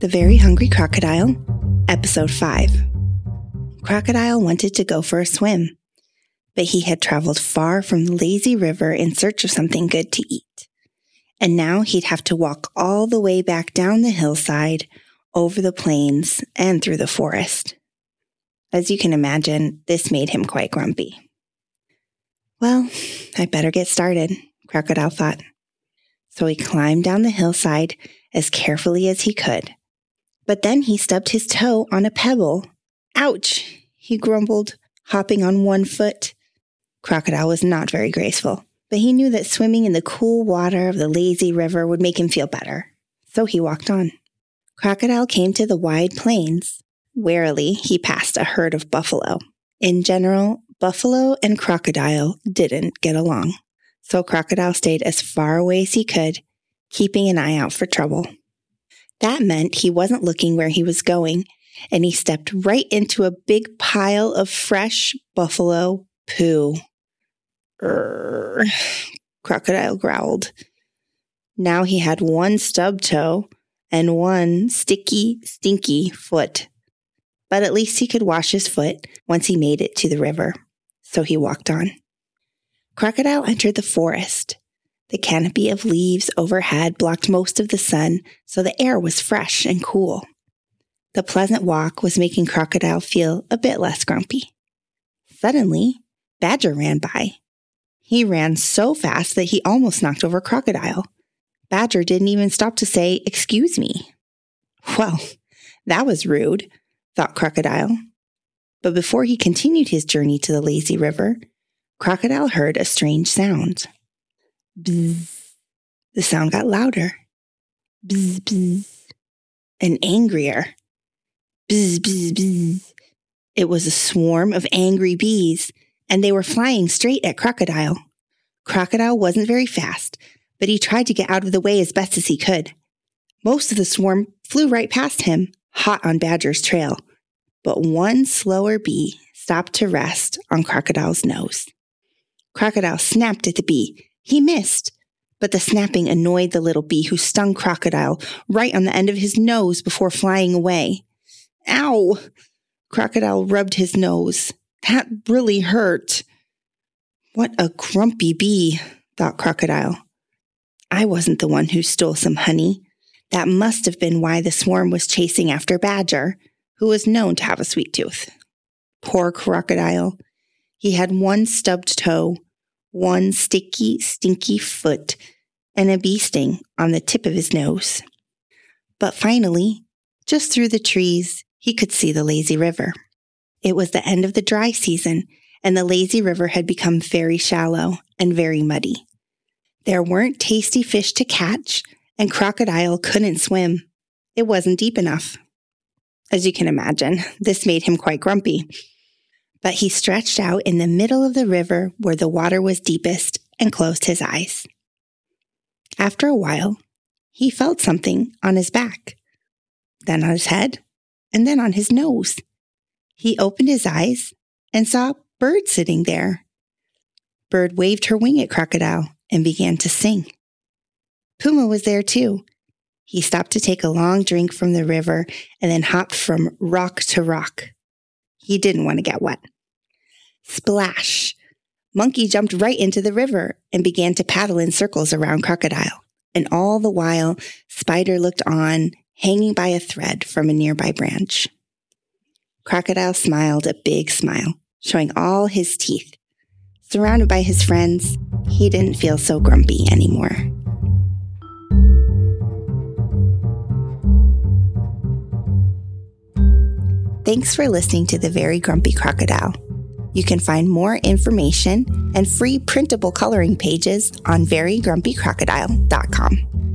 The Very Hungry Crocodile, Episode 5. Crocodile wanted to go for a swim, but he had traveled far from the lazy river in search of something good to eat. And now he'd have to walk all the way back down the hillside, over the plains, and through the forest. As you can imagine, this made him quite grumpy. Well, I better get started, Crocodile thought. So he climbed down the hillside as carefully as he could but then he stubbed his toe on a pebble. Ouch, he grumbled, hopping on one foot. Crocodile was not very graceful, but he knew that swimming in the cool water of the lazy river would make him feel better. So he walked on. Crocodile came to the wide plains. Warily, he passed a herd of buffalo. In general, buffalo and crocodile didn't get along. So Crocodile stayed as far away as he could, keeping an eye out for trouble. That meant he wasn't looking where he was going, and he stepped right into a big pile of fresh buffalo poo. Urgh, Crocodile growled. Now he had one stub toe and one sticky, stinky foot. But at least he could wash his foot once he made it to the river. So he walked on. Crocodile entered the forest. The canopy of leaves overhead blocked most of the sun, so the air was fresh and cool. The pleasant walk was making Crocodile feel a bit less grumpy. Suddenly, Badger ran by. He ran so fast that he almost knocked over Crocodile. Badger didn't even stop to say, Excuse me. Well, that was rude, thought Crocodile. But before he continued his journey to the lazy river, Crocodile heard a strange sound. Bzz. The sound got louder. Bzz, bzz. And angrier. Bzz, bzz, bzz. It was a swarm of angry bees, and they were flying straight at Crocodile. Crocodile wasn't very fast, but he tried to get out of the way as best as he could. Most of the swarm flew right past him, hot on Badger's trail. But one slower bee stopped to rest on Crocodile's nose. Crocodile snapped at the bee, he missed, but the snapping annoyed the little bee who stung Crocodile right on the end of his nose before flying away. Ow! Crocodile rubbed his nose. That really hurt. What a grumpy bee, thought Crocodile. I wasn't the one who stole some honey. That must have been why the swarm was chasing after Badger, who was known to have a sweet tooth. Poor Crocodile. He had one stubbed toe, one sticky, stinky foot, and a bee sting on the tip of his nose. But finally, just through the trees, he could see the lazy river. It was the end of the dry season, and the lazy river had become very shallow and very muddy. There weren't tasty fish to catch, and Crocodile couldn't swim. It wasn't deep enough. As you can imagine, this made him quite grumpy but he stretched out in the middle of the river where the water was deepest and closed his eyes. After a while, he felt something on his back, then on his head, and then on his nose. He opened his eyes and saw Bird sitting there. Bird waved her wing at Crocodile and began to sing. Puma was there too. He stopped to take a long drink from the river and then hopped from rock to rock. He didn't want to get wet. Splash! Monkey jumped right into the river and began to paddle in circles around Crocodile. And all the while, Spider looked on, hanging by a thread from a nearby branch. Crocodile smiled a big smile, showing all his teeth. Surrounded by his friends, he didn't feel so grumpy anymore. Thanks for listening to The Very Grumpy Crocodile. You can find more information and free printable coloring pages on verygrumpycrocodile.com.